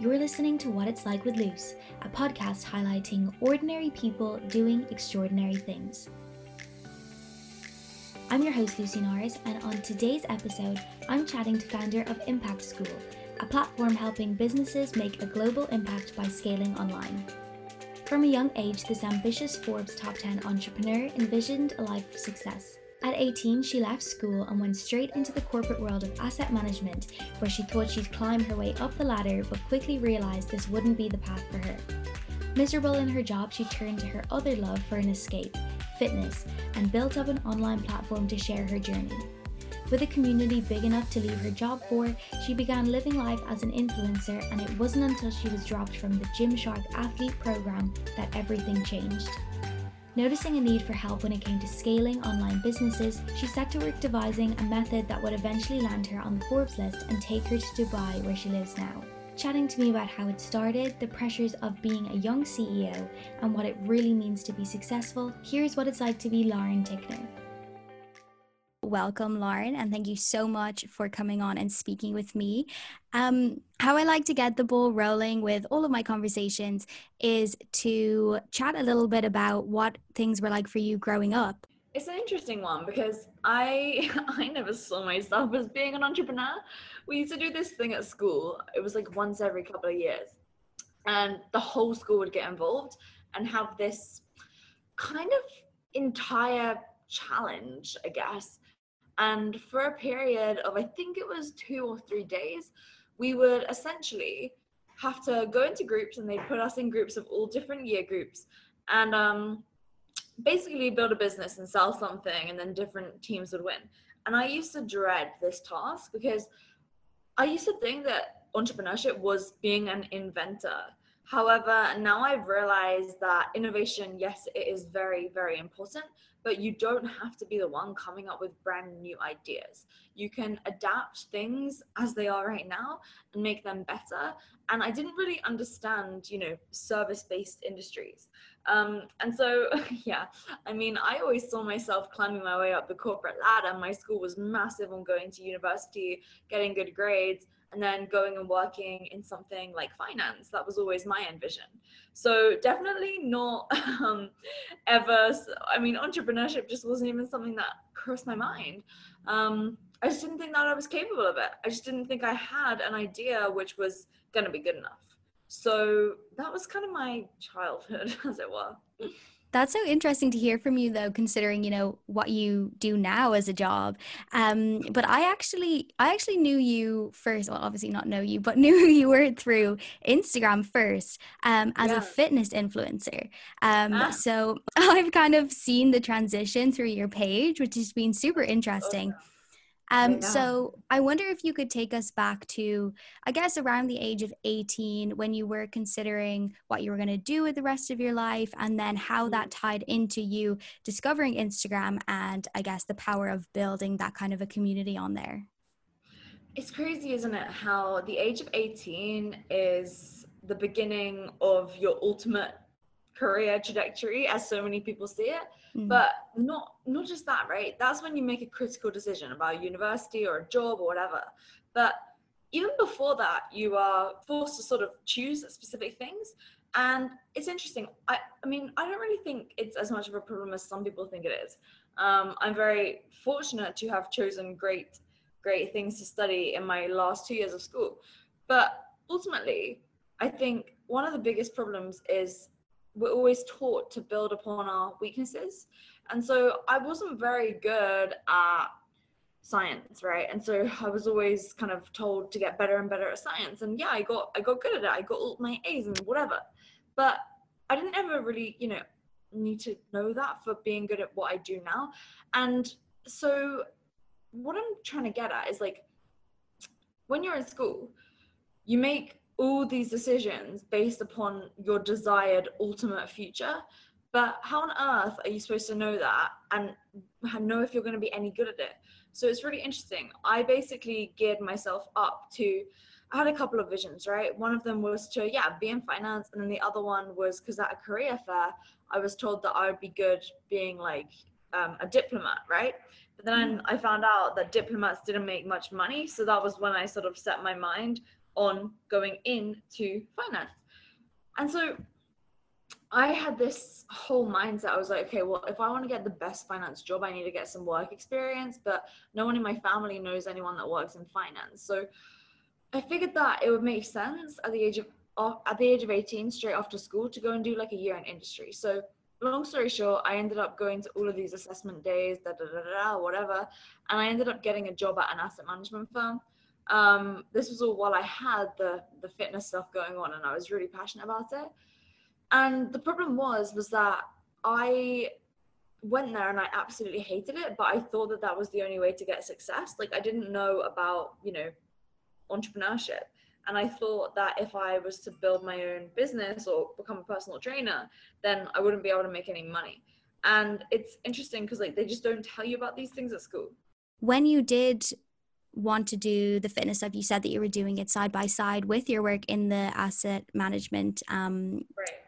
You're listening to What It's Like with Luce, a podcast highlighting ordinary people doing extraordinary things. I'm your host, Lucy Norris, and on today's episode, I'm chatting to founder of Impact School, a platform helping businesses make a global impact by scaling online. From a young age, this ambitious Forbes top 10 entrepreneur envisioned a life of success. At 18, she left school and went straight into the corporate world of asset management, where she thought she'd climb her way up the ladder but quickly realised this wouldn't be the path for her. Miserable in her job, she turned to her other love for an escape fitness and built up an online platform to share her journey. With a community big enough to leave her job for, she began living life as an influencer, and it wasn't until she was dropped from the Gymshark athlete program that everything changed. Noticing a need for help when it came to scaling online businesses, she set to work devising a method that would eventually land her on the Forbes list and take her to Dubai, where she lives now. Chatting to me about how it started, the pressures of being a young CEO, and what it really means to be successful, here's what it's like to be Lauren Tickner. Welcome, Lauren, and thank you so much for coming on and speaking with me. Um, how I like to get the ball rolling with all of my conversations is to chat a little bit about what things were like for you growing up. It's an interesting one because I I never saw myself as being an entrepreneur. We used to do this thing at school. It was like once every couple of years. And the whole school would get involved and have this kind of entire challenge, I guess, and for a period of, I think it was two or three days, we would essentially have to go into groups and they'd put us in groups of all different year groups and um, basically build a business and sell something and then different teams would win. And I used to dread this task because I used to think that entrepreneurship was being an inventor. However, now I've realized that innovation, yes, it is very, very important, but you don't have to be the one coming up with brand new ideas. You can adapt things as they are right now and make them better. And I didn't really understand, you know, service based industries. Um, and so, yeah, I mean, I always saw myself climbing my way up the corporate ladder. My school was massive on going to university, getting good grades and then going and working in something like finance. That was always my envision. So definitely not um, ever. I mean, entrepreneurship just wasn't even something that crossed my mind. Um, I just didn't think that I was capable of it. I just didn't think I had an idea which was going to be good enough. So that was kind of my childhood, as it were. That's so interesting to hear from you, though, considering you know what you do now as a job. Um, but I actually, I actually knew you first. Well, obviously not know you, but knew who you were through Instagram first um, as yeah. a fitness influencer. Um, ah. So I've kind of seen the transition through your page, which has been super interesting. Oh, um, so I wonder if you could take us back to, I guess, around the age of 18 when you were considering what you were going to do with the rest of your life, and then how that mm-hmm. tied into you discovering Instagram and I guess the power of building that kind of a community on there. It's crazy, isn't it? How the age of 18 is the beginning of your ultimate career trajectory as so many people see it. Mm. but not not just that right? That's when you make a critical decision about university or a job or whatever. But even before that you are forced to sort of choose specific things. And it's interesting. I i mean i don't really think it's as much of a problem as some people think it is. Um, i'm very fortunate to have chosen great great things to study in my last two years of school. But ultimately i think one of the biggest problems is we're always taught to build upon our weaknesses. And so I wasn't very good at science, right? And so I was always kind of told to get better and better at science. And yeah, I got I got good at it. I got all my A's and whatever. But I didn't ever really, you know, need to know that for being good at what I do now. And so what I'm trying to get at is like when you're in school, you make all these decisions based upon your desired ultimate future. But how on earth are you supposed to know that and know if you're going to be any good at it? So it's really interesting. I basically geared myself up to, I had a couple of visions, right? One of them was to, yeah, be in finance. And then the other one was because at a career fair, I was told that I would be good being like um, a diplomat, right? But then mm. I found out that diplomats didn't make much money. So that was when I sort of set my mind on going into finance. And so I had this whole mindset. I was like, okay, well, if I want to get the best finance job, I need to get some work experience. But no one in my family knows anyone that works in finance. So I figured that it would make sense at the age of at the age of 18, straight after school, to go and do like a year in industry. So long story short, I ended up going to all of these assessment days, da da da da, whatever, and I ended up getting a job at an asset management firm. Um, this was all while I had the the fitness stuff going on, and I was really passionate about it. And the problem was, was that I went there and I absolutely hated it, but I thought that that was the only way to get success. Like I didn't know about, you know, entrepreneurship. And I thought that if I was to build my own business or become a personal trainer, then I wouldn't be able to make any money. And it's interesting because like they just don't tell you about these things at school. When you did want to do the fitness stuff, you said that you were doing it side by side with your work in the asset management um, right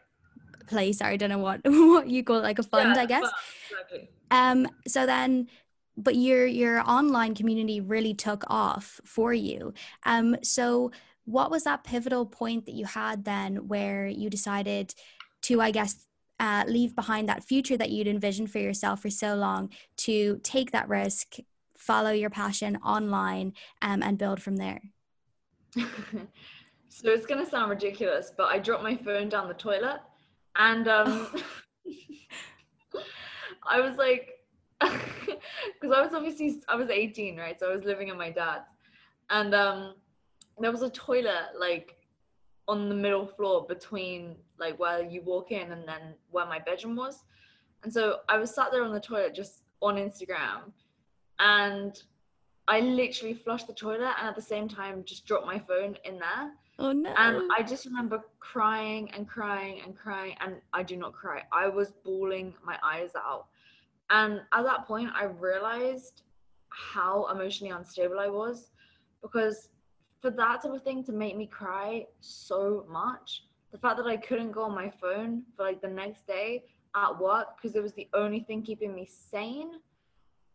place I don't know what what you call it, like a fund, yeah, I guess. Exactly. Um so then but your your online community really took off for you. Um so what was that pivotal point that you had then where you decided to I guess uh, leave behind that future that you'd envisioned for yourself for so long to take that risk, follow your passion online, um, and build from there? so it's going to sound ridiculous, but I dropped my phone down the toilet and um I was like because I was obviously I was 18 right? So I was living in my dad's. And um there was a toilet like on the middle floor between like where you walk in and then where my bedroom was. And so I was sat there on the toilet just on Instagram and I literally flushed the toilet and at the same time just dropped my phone in there Oh no. And I just remember crying and crying and crying, and I do not cry. I was bawling my eyes out. And at that point, I realized how emotionally unstable I was because for that type of thing to make me cry so much, the fact that I couldn't go on my phone for like the next day at work because it was the only thing keeping me sane.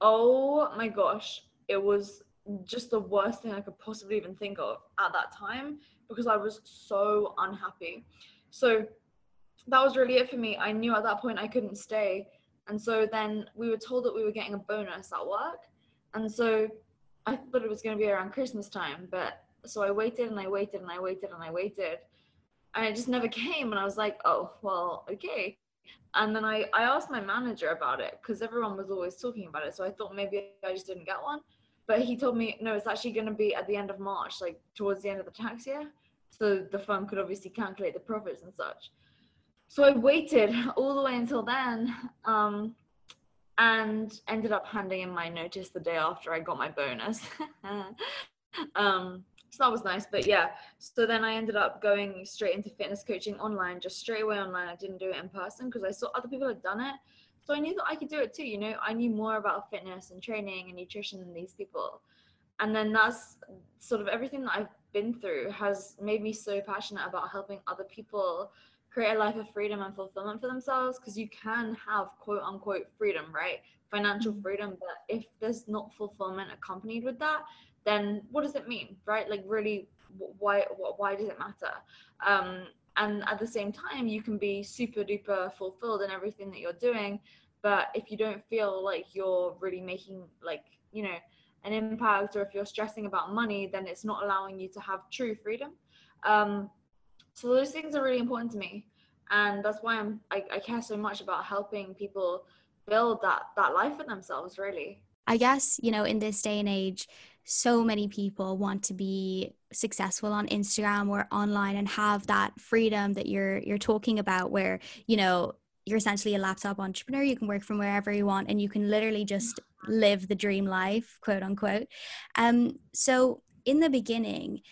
Oh my gosh, it was just the worst thing I could possibly even think of at that time because I was so unhappy. So that was really it for me. I knew at that point I couldn't stay. And so then we were told that we were getting a bonus at work. And so I thought it was going to be around Christmas time. But so I waited and I waited and I waited and I waited. And it just never came. And I was like, oh, well, okay. And then I, I asked my manager about it because everyone was always talking about it. So I thought maybe I just didn't get one. But he told me, no, it's actually going to be at the end of March, like towards the end of the tax year. So the firm could obviously calculate the profits and such. So I waited all the way until then um, and ended up handing in my notice the day after I got my bonus. um, so that was nice. But yeah, so then I ended up going straight into fitness coaching online, just straight away online. I didn't do it in person because I saw other people had done it so I knew that I could do it too. You know, I knew more about fitness and training and nutrition than these people. And then that's sort of everything that I've been through has made me so passionate about helping other people create a life of freedom and fulfillment for themselves because you can have quote unquote freedom, right? Financial mm-hmm. freedom, but if there's not fulfillment accompanied with that, then what does it mean, right? Like really, why why does it matter? Um, and at the same time you can be super duper fulfilled in everything that you're doing but if you don't feel like you're really making like you know an impact or if you're stressing about money then it's not allowing you to have true freedom um, so those things are really important to me and that's why i'm I, I care so much about helping people build that that life for themselves really i guess you know in this day and age so many people want to be successful on Instagram or online and have that freedom that you're you're talking about where you know you're essentially a laptop entrepreneur you can work from wherever you want and you can literally just live the dream life quote unquote. Um so in the beginning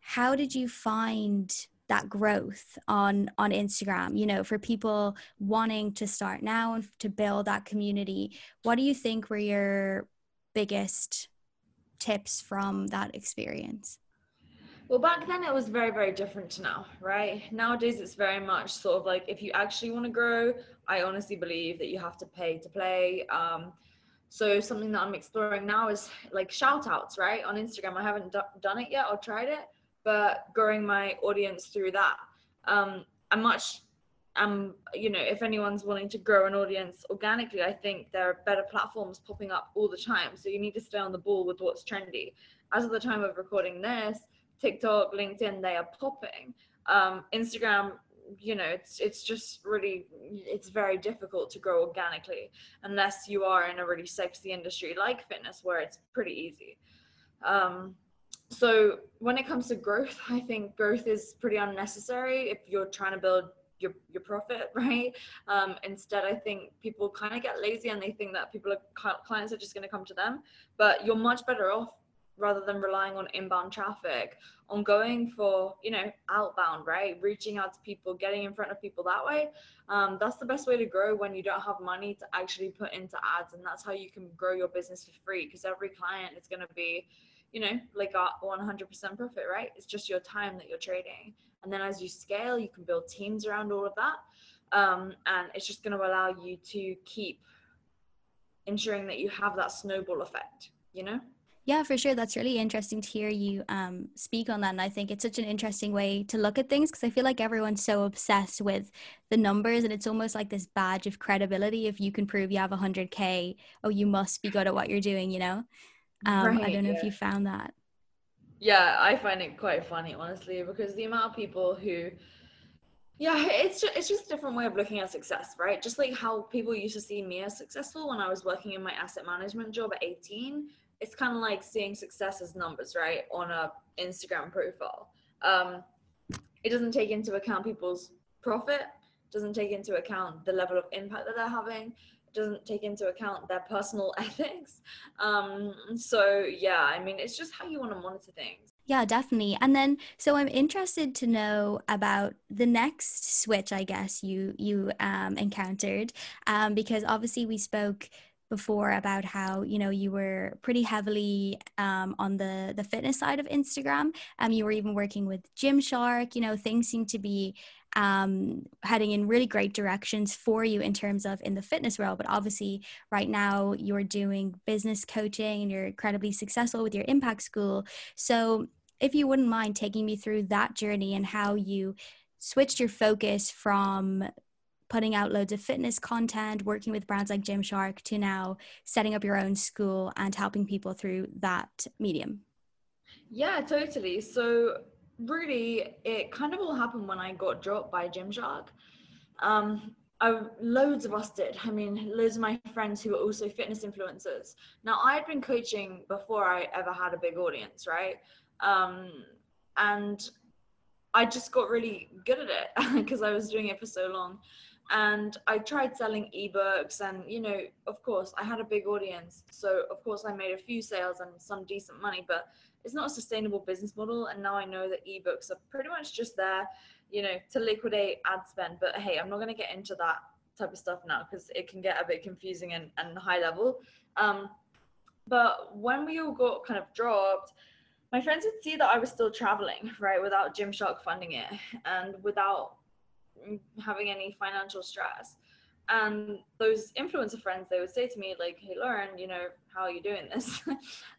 how did you find that growth on on Instagram you know for people wanting to start now and to build that community what do you think were your biggest tips from that experience? Well, back then it was very, very different to now, right? Nowadays it's very much sort of like if you actually want to grow, I honestly believe that you have to pay to play. Um, so something that I'm exploring now is like shout outs, right? On Instagram. I haven't d- done it yet or tried it, but growing my audience through that. Um, I'm much um you know if anyone's wanting to grow an audience organically i think there are better platforms popping up all the time. So you need to stay on the ball with what's trendy. As of the time of recording this tiktok linkedin they are popping. Um instagram you know it's it's just really it's very difficult to grow organically unless you are in a really sexy industry like fitness where it's pretty easy. Um, so when it comes to growth i think growth is pretty unnecessary if you're trying to build your, your profit right? Um, instead i think people kind of get lazy and they think that people are clients are just going to come to them. But you're much better off rather than relying on inbound traffic on going for you know outbound right? Reaching out to people getting in front of people that way. Um, that's the best way to grow when you don't have money to actually put into ads and that's how you can grow your business for free because every client is going to be you know like a 100% profit right it's just your time that you're trading and then as you scale you can build teams around all of that um, and it's just going to allow you to keep ensuring that you have that snowball effect you know yeah, for sure. That's really interesting to hear you um, speak on that. And I think it's such an interesting way to look at things because I feel like everyone's so obsessed with the numbers and it's almost like this badge of credibility. If you can prove you have 100K, oh, you must be good at what you're doing, you know? Um, right, I don't know yeah. if you found that. Yeah, I find it quite funny, honestly, because the amount of people who yeah it's just, it's just a different way of looking at success right just like how people used to see me as successful when i was working in my asset management job at 18 it's kind of like seeing success as numbers, right, on a Instagram profile. Um, it doesn't take into account people's profit, doesn't take into account the level of impact that they're having, it doesn't take into account their personal ethics. Um, so yeah, I mean, it's just how you want to monitor things. Yeah, definitely. And then so I'm interested to know about the next switch I guess you you um encountered um because obviously we spoke before about how you know you were pretty heavily um, on the the fitness side of Instagram. Um, you were even working with Gymshark. You know, things seem to be um, heading in really great directions for you in terms of in the fitness world. But obviously, right now you're doing business coaching and you're incredibly successful with your impact school. So, if you wouldn't mind taking me through that journey and how you switched your focus from putting out loads of fitness content, working with brands like Gymshark to now setting up your own school and helping people through that medium? Yeah, totally. So really it kind of all happened when I got dropped by Gymshark. Um, I, loads of us did. I mean, loads of my friends who were also fitness influencers. Now, I had been coaching before I ever had a big audience, right? Um, and I just got really good at it because I was doing it for so long and I tried selling ebooks and you know of course I had a big audience so of course I made a few sales and some decent money but it's not a sustainable business model and now I know that ebooks are pretty much just there you know to liquidate ad spend. But hey I'm not going to get into that type of stuff now because it can get a bit confusing and, and high level. Um, but when we all got kind of dropped my friends would see that I was still traveling right without Gymshark funding it and without having any financial stress and those influencer friends they would say to me like hey lauren you know how are you doing this?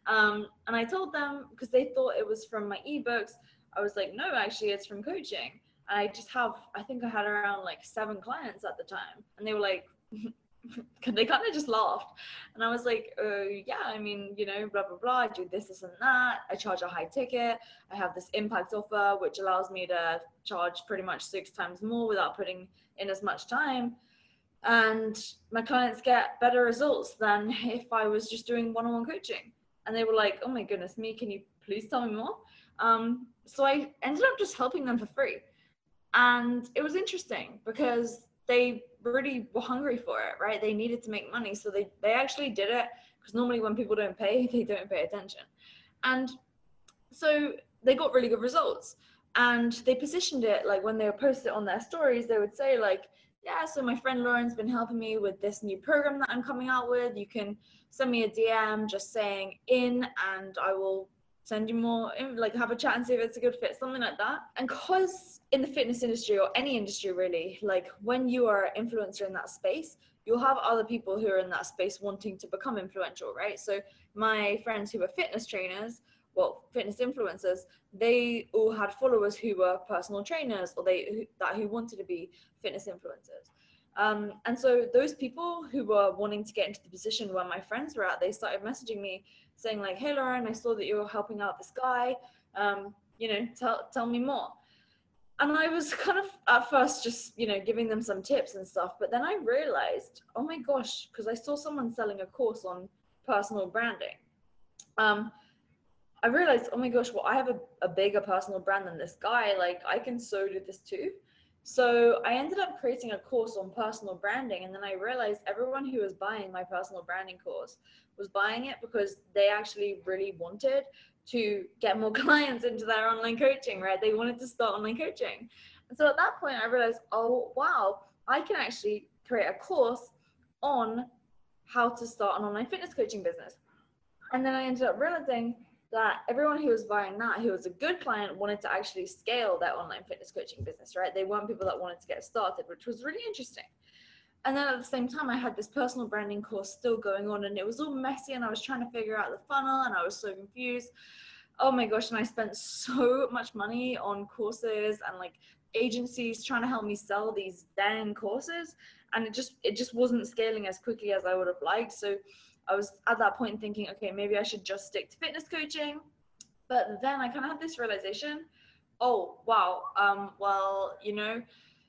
Um, and i told them because they thought it was from my ebooks. I was like no actually it's from coaching. And i just have i think i had around like seven clients at the time. And they were like they kind of just laughed. And i was like uh, yeah i mean you know blah blah blah i do this this and that. I charge a high ticket. I have this impact offer which allows me to charge pretty much six times more without putting in as much time and my clients get better results than if i was just doing one-on-one coaching and they were like oh my goodness me can you please tell me more um, so i ended up just helping them for free and it was interesting because they really were hungry for it, right? They needed to make money. So they, they actually did it because normally when people don't pay, they don't pay attention. And so they got really good results. And they positioned it like when they would post it on their stories, they would say, like, yeah, so my friend Lauren's been helping me with this new program that I'm coming out with. You can send me a DM just saying in, and I will send you more, like have a chat and see if it's a good fit, something like that. And because in the fitness industry or any industry really, like when you are an influencer in that space, you'll have other people who are in that space wanting to become influential, right? So my friends who are fitness trainers well fitness influencers they all had followers who were personal trainers or they who, that who wanted to be fitness influencers um, and so those people who were wanting to get into the position where my friends were at they started messaging me saying like hey lauren i saw that you were helping out this guy um, you know tell tell me more and I was kind of at first just, you know, giving them some tips and stuff. But then I realized, oh my gosh, because I saw someone selling a course on personal branding. Um, I realized, oh my gosh, well, I have a, a bigger personal brand than this guy. Like, I can so do this too. So I ended up creating a course on personal branding. And then I realized everyone who was buying my personal branding course was buying it because they actually really wanted to get more clients into their online coaching, right? They wanted to start online coaching. And so at that point, I realized, oh, wow, I can actually create a course on how to start an online fitness coaching business. And then I ended up realizing that everyone who was buying that, who was a good client, wanted to actually scale their online fitness coaching business, right? They weren't people that wanted to get started, which was really interesting. And then at the same time i had this personal branding course still going on and it was all messy and i was trying to figure out the funnel and i was so confused. Oh my gosh and i spent so much money on courses and like agencies trying to help me sell these dang courses and it just it just wasn't scaling as quickly as i would have liked. So i was at that point thinking okay maybe i should just stick to fitness coaching but then i kind of had this realization oh wow um well you know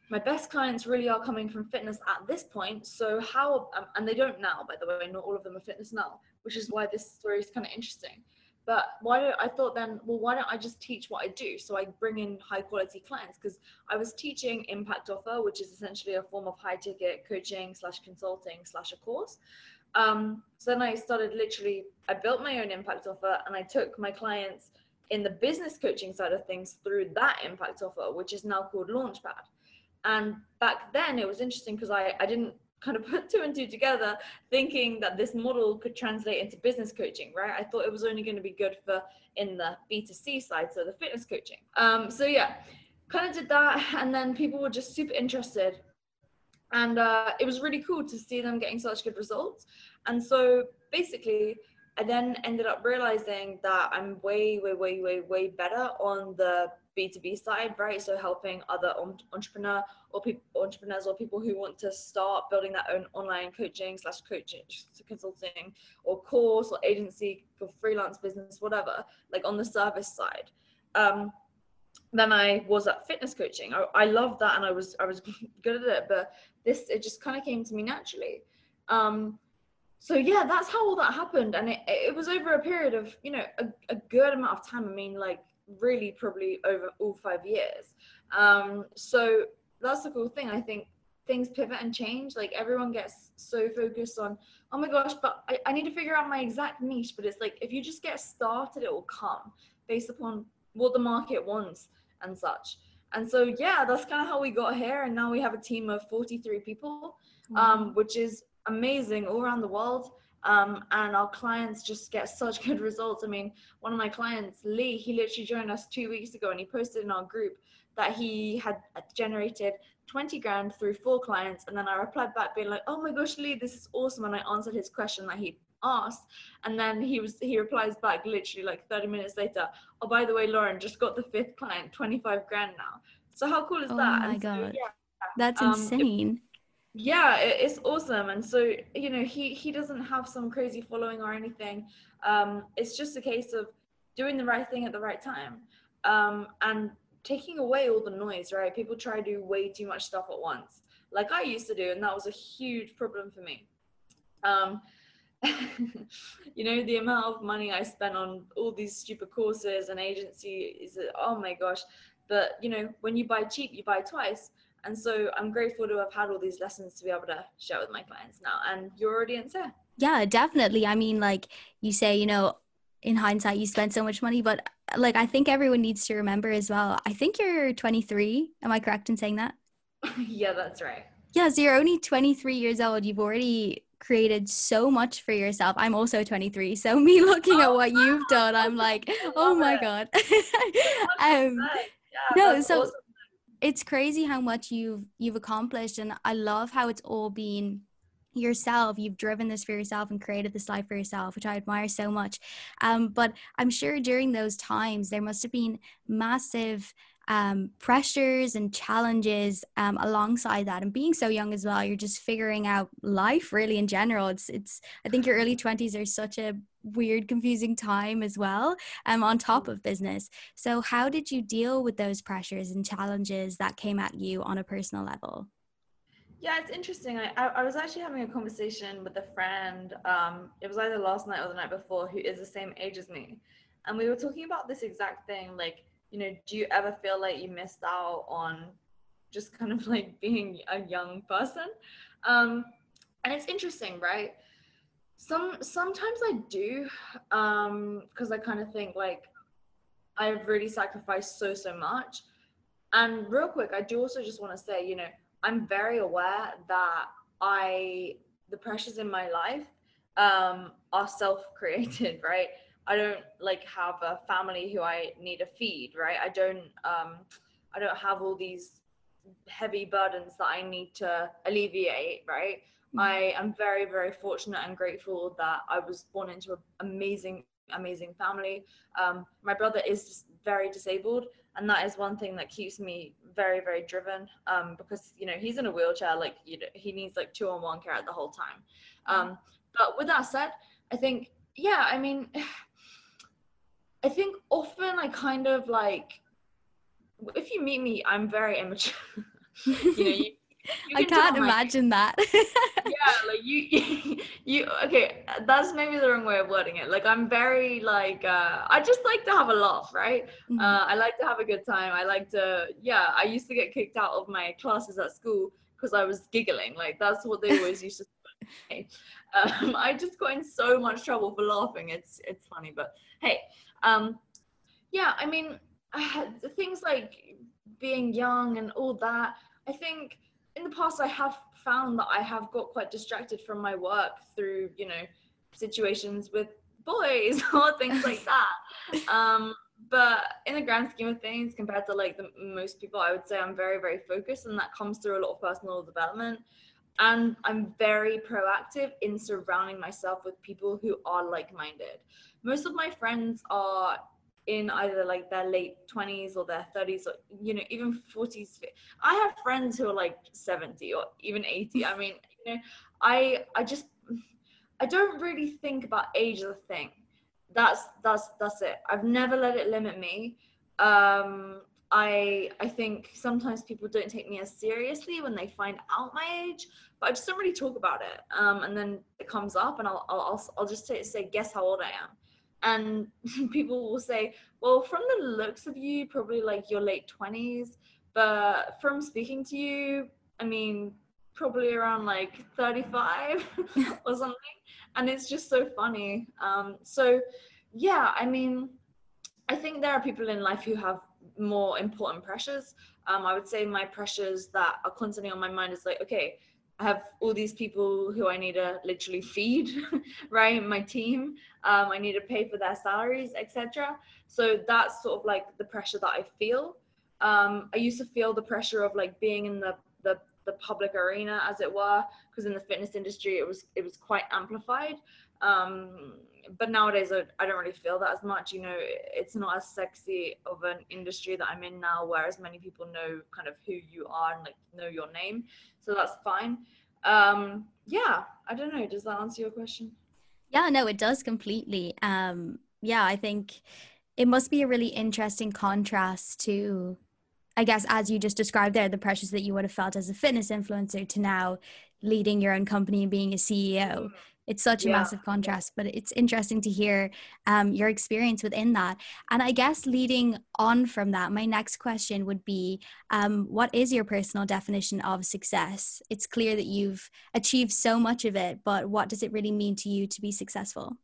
my best clients really are coming from fitness at this point. So how, um, and they don't now, by the way, not all of them are fitness now, which is why this story is kind of interesting. But why don't I thought then, well, why don't I just teach what I do? So I bring in high quality clients because I was teaching impact offer, which is essentially a form of high ticket coaching slash consulting slash a course. Um, so then I started literally, I built my own impact offer and I took my clients in the business coaching side of things through that impact offer, which is now called Launchpad. And back then it was interesting because I, I didn't kind of put two and two together thinking that this model could translate into business coaching, right? I thought it was only going to be good for in the B2C side, so the fitness coaching. Um, so yeah, kind of did that. And then people were just super interested. And uh, it was really cool to see them getting such good results. And so basically, I then ended up realizing that I'm way, way, way, way, way better on the B2B side, right? So helping other entrepreneur or people, entrepreneurs or people who want to start building their own online coaching slash coaching, consulting or course or agency for freelance business, whatever, like on the service side. Um, then I was at fitness coaching. I, I loved that and I was I was good at it, but this it just kind of came to me naturally. Um, so yeah, that's how all that happened, and it, it was over a period of you know a, a good amount of time. I mean, like really probably over all five years. Um, so that's the cool thing. I think things pivot and change. Like everyone gets so focused on, oh my gosh, but I, I need to figure out my exact niche. But it's like if you just get started, it will come based upon what the market wants and such. And so yeah, that's kind of how we got here. And now we have a team of 43 people, um, which is amazing all around the world. Um, and our clients just get such good results. I mean, one of my clients, Lee, he literally joined us two weeks ago and he posted in our group that he had generated 20 grand through four clients. And then I replied back being like, oh my gosh, Lee, this is awesome. And I answered his question that he asked. And then he was, he replies back literally like 30 minutes later, oh, by the way, Lauren just got the fifth client, 25 grand now. So how cool is oh that? Oh my and God. So, yeah, That's um, insane. It, yeah it's awesome and so you know he he doesn't have some crazy following or anything um it's just a case of doing the right thing at the right time um and taking away all the noise right people try to do way too much stuff at once like i used to do and that was a huge problem for me um you know the amount of money i spent on all these stupid courses and agency is oh my gosh but you know when you buy cheap you buy twice and so I'm grateful to have had all these lessons to be able to share with my clients now and your audience here. Yeah, definitely. I mean, like you say, you know, in hindsight, you spent so much money, but like I think everyone needs to remember as well. I think you're 23. Am I correct in saying that? yeah, that's right. Yeah, so you're only 23 years old. You've already created so much for yourself. I'm also 23, so me looking oh, at what you've done, I'm like, oh my it. god. um, yeah, no, so awesome it's crazy how much you've you've accomplished and i love how it's all been yourself you've driven this for yourself and created this life for yourself which i admire so much um, but i'm sure during those times there must have been massive um, pressures and challenges um, alongside that and being so young as well you're just figuring out life really in general it's it's i think your early 20s are such a weird confusing time as well um, on top of business so how did you deal with those pressures and challenges that came at you on a personal level yeah, it's interesting. I, I, I, was actually having a conversation with a friend. Um, it was either last night or the night before, who is the same age as me, and we were talking about this exact thing. Like, you know, do you ever feel like you missed out on just kind of like being a young person? Um, and it's interesting, right? Some sometimes I do, because um, I kind of think like I've really sacrificed so so much. And real quick, I do also just want to say, you know I'm very aware that I the pressures in my life um, are self-created, right? I don't like have a family who I need to feed, right? I don't um, I don't have all these heavy burdens that I need to alleviate, right? Mm-hmm. I am very, very fortunate and grateful that I was born into an amazing, amazing family. Um, my brother is very disabled, and that is one thing that keeps me very very driven um, because you know he's in a wheelchair like you know, he needs like two on one care at the whole time um, but with that said i think yeah i mean i think often i kind of like if you meet me i'm very immature you know you, I can't imagine that. yeah, like you, you, okay, that's maybe the wrong way of wording it. Like I'm very like, uh, I just like to have a laugh, right? Mm-hmm. Uh, I like to have a good time. I like to, yeah. I used to get kicked out of my classes at school because I was giggling. Like that's what they always used to say. Um, I just got in so much trouble for laughing. It's it's funny, but hey, um, yeah. I mean, things like being young and all that. I think in the past I have found that I have got quite distracted from my work through, you know, situations with boys or things like that. Um, but in the grand scheme of things, compared to like the most people, I would say I'm very, very focused, and that comes through a lot of personal development. And I'm very proactive in surrounding myself with people who are like minded. Most of my friends are in either like their late 20s or their 30s or you know even 40s i have friends who are like 70 or even 80 i mean you know i i just i don't really think about age as a thing. That's that's that's it. I've never let it limit me. Um i i think sometimes people don't take me as seriously when they find out my age but i just don't really talk about it. Um and then it comes up and i'll i'll i'll just say, say guess how old i am and people will say well from the looks of you probably like your late 20s but from speaking to you i mean probably around like 35 or something. And it's just so funny. Um, so yeah i mean i think there are people in life who have more important pressures. Um, i would say my pressures that are constantly on my mind is like okay I have all these people who I need to literally feed, right? My team, um, I need to pay for their salaries, etc. So that's sort of like the pressure that I feel. Um, I used to feel the pressure of like being in the the, the public arena, as it were, because in the fitness industry it was it was quite amplified. Um, but nowadays I, I don't really feel that as much. You know, it's not as sexy of an industry that I'm in now, whereas many people know kind of who you are and like know your name. So that's fine. Um, yeah, I don't know. Does that answer your question? Yeah, no, it does completely. Um, yeah, I think it must be a really interesting contrast to I guess, as you just described there, the pressures that you would have felt as a fitness influencer to now leading your own company and being a CEO it's such a yeah. massive contrast but it's interesting to hear um, your experience within that. And i guess leading on from that my next question would be um, what is your personal definition of success? It's clear that you've achieved so much of it but what does it really mean to you to be successful?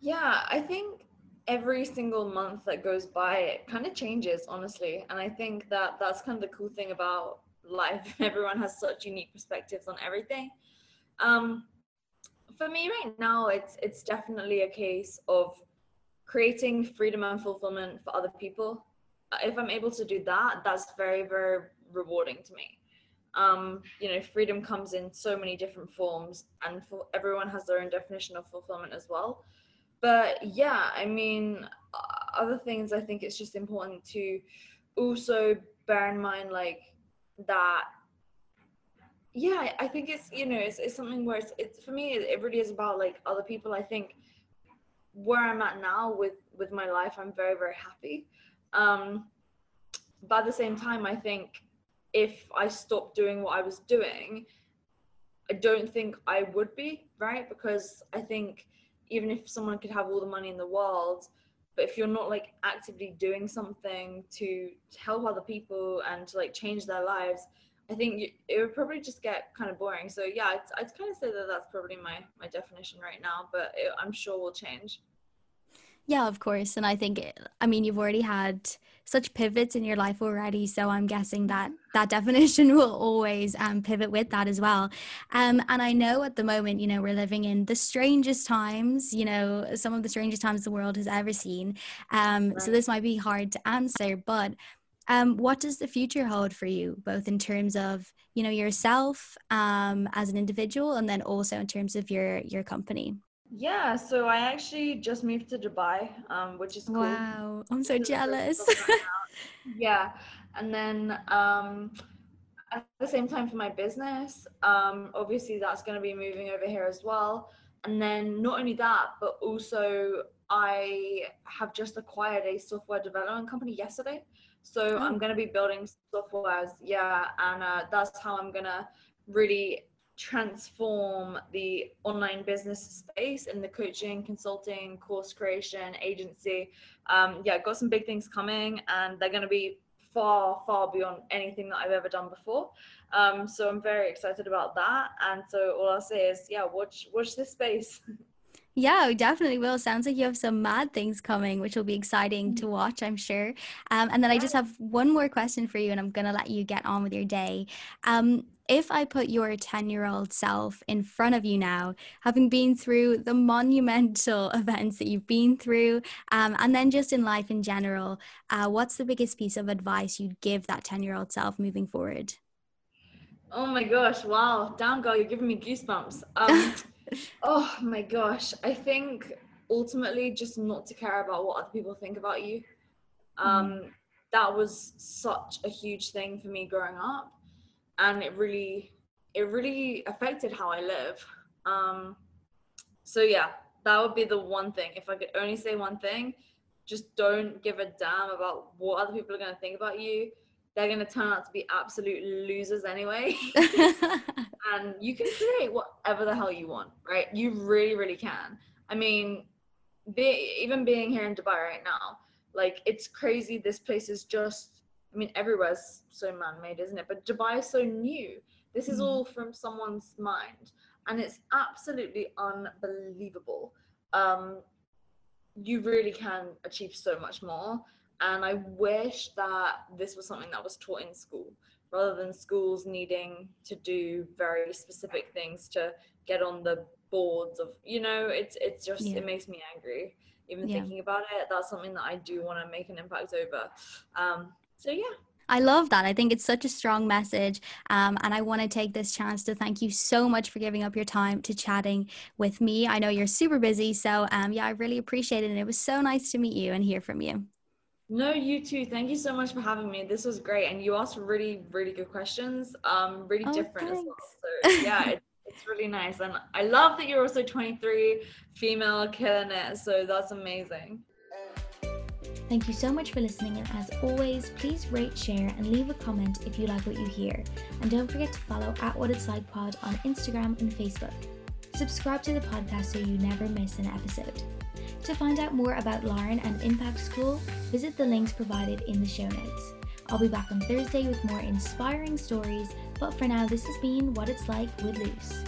Yeah i think every single month that goes by it kind of changes honestly. And i think that that's kind of the cool thing about life. Everyone has such unique perspectives on everything. Um, for me right now it's it's definitely a case of creating freedom and fulfillment for other people uh, if i'm able to do that that's very very rewarding to me um, you know, freedom comes in so many different forms, and for everyone has their own definition of fulfillment as well. But yeah, I mean, other things I think it's just important to also bear in mind like that yeah i think it's you know it's, it's something where it's, it's for me it really is about like other people. I think where i'm at now with with my life i'm very very happy. Um but at the same time i think if i stopped doing what i was doing i don't think i would be right? Because i think even if someone could have all the money in the world but if you're not like actively doing something to, to help other people and to like change their lives i think you, it would probably just get kind of boring so yeah i'd, I'd kind of say that that's probably my my definition right now but it, i'm sure will change yeah, of course. And I think, I mean, you've already had such pivots in your life already. So I'm guessing that that definition will always um, pivot with that as well. Um, and I know at the moment, you know, we're living in the strangest times, you know, some of the strangest times the world has ever seen. Um, right. So this might be hard to answer, but um, what does the future hold for you, both in terms of, you know, yourself um, as an individual and then also in terms of your, your company? Yeah, so I actually just moved to Dubai, um, which is cool. Wow, I'm so jealous. yeah, and then um, at the same time for my business, um, obviously that's going to be moving over here as well. And then not only that, but also I have just acquired a software development company yesterday. So. I'm going to be building softwares, yeah, and uh, that's how I'm going to really transform the online business space in the coaching, consulting, course creation, agency. Um, yeah, got some big things coming, and they're going to be far, far beyond anything that I've ever done before. Um, so I'm very excited about that. And so all I'll say is, yeah, watch watch this space. Yeah, we definitely will. Sounds like you have some mad things coming, which will be exciting to mm. watch, I'm sure. Um, and then I just have one more question for you, and I'm going to let you get on with your day. Um, if I put your 10 year old self in front of you now, having been through the monumental events that you've been through, um, and then just in life in general, uh, what's the biggest piece of advice you'd give that 10 year old self moving forward? Oh my gosh, wow. Down girl, you're giving me goosebumps. Oh my gosh. I think ultimately just not to care about what other people think about you. Um, mm. That was such a huge thing for me growing up. And it really, it really affected how I live. Um, so yeah, that would be the one thing. If I could only say one thing, just don't give a damn about what other people are going to think about you they're going to turn out to be absolute losers anyway. and you can create whatever the hell you want, right? You really, really can. I mean, be, even being here in Dubai right now, like it's crazy. This place is just, I mean, everywhere's so man made, isn't it? But Dubai is so new. This is mm. all from someone's mind. And it's absolutely unbelievable. Um, you really can achieve so much more. And I wish that this was something that was taught in school rather than schools needing to do very specific things to get on the boards of, you know, it's, it's just, yeah. it makes me angry. Even yeah. thinking about it, that's something that I do want to make an impact over. Um, so, yeah. I love that. I think it's such a strong message. Um, and I want to take this chance to thank you so much for giving up your time to chatting with me. I know you're super busy. So, um, yeah, I really appreciate it. And it was so nice to meet you and hear from you. No, you too. Thank you so much for having me. This was great, and you asked really, really good questions. Um, really oh, different thanks. as well. So yeah, it, it's really nice, and I love that you're also 23, female, killing it. So that's amazing. Thank you so much for listening, and as always, please rate, share, and leave a comment if you like what you hear. And don't forget to follow at What It's Like Pod on Instagram and Facebook. Subscribe to the podcast so you never miss an episode. To find out more about Lauren and Impact School, visit the links provided in the show notes. I'll be back on Thursday with more inspiring stories, but for now, this has been What It's Like with Luce.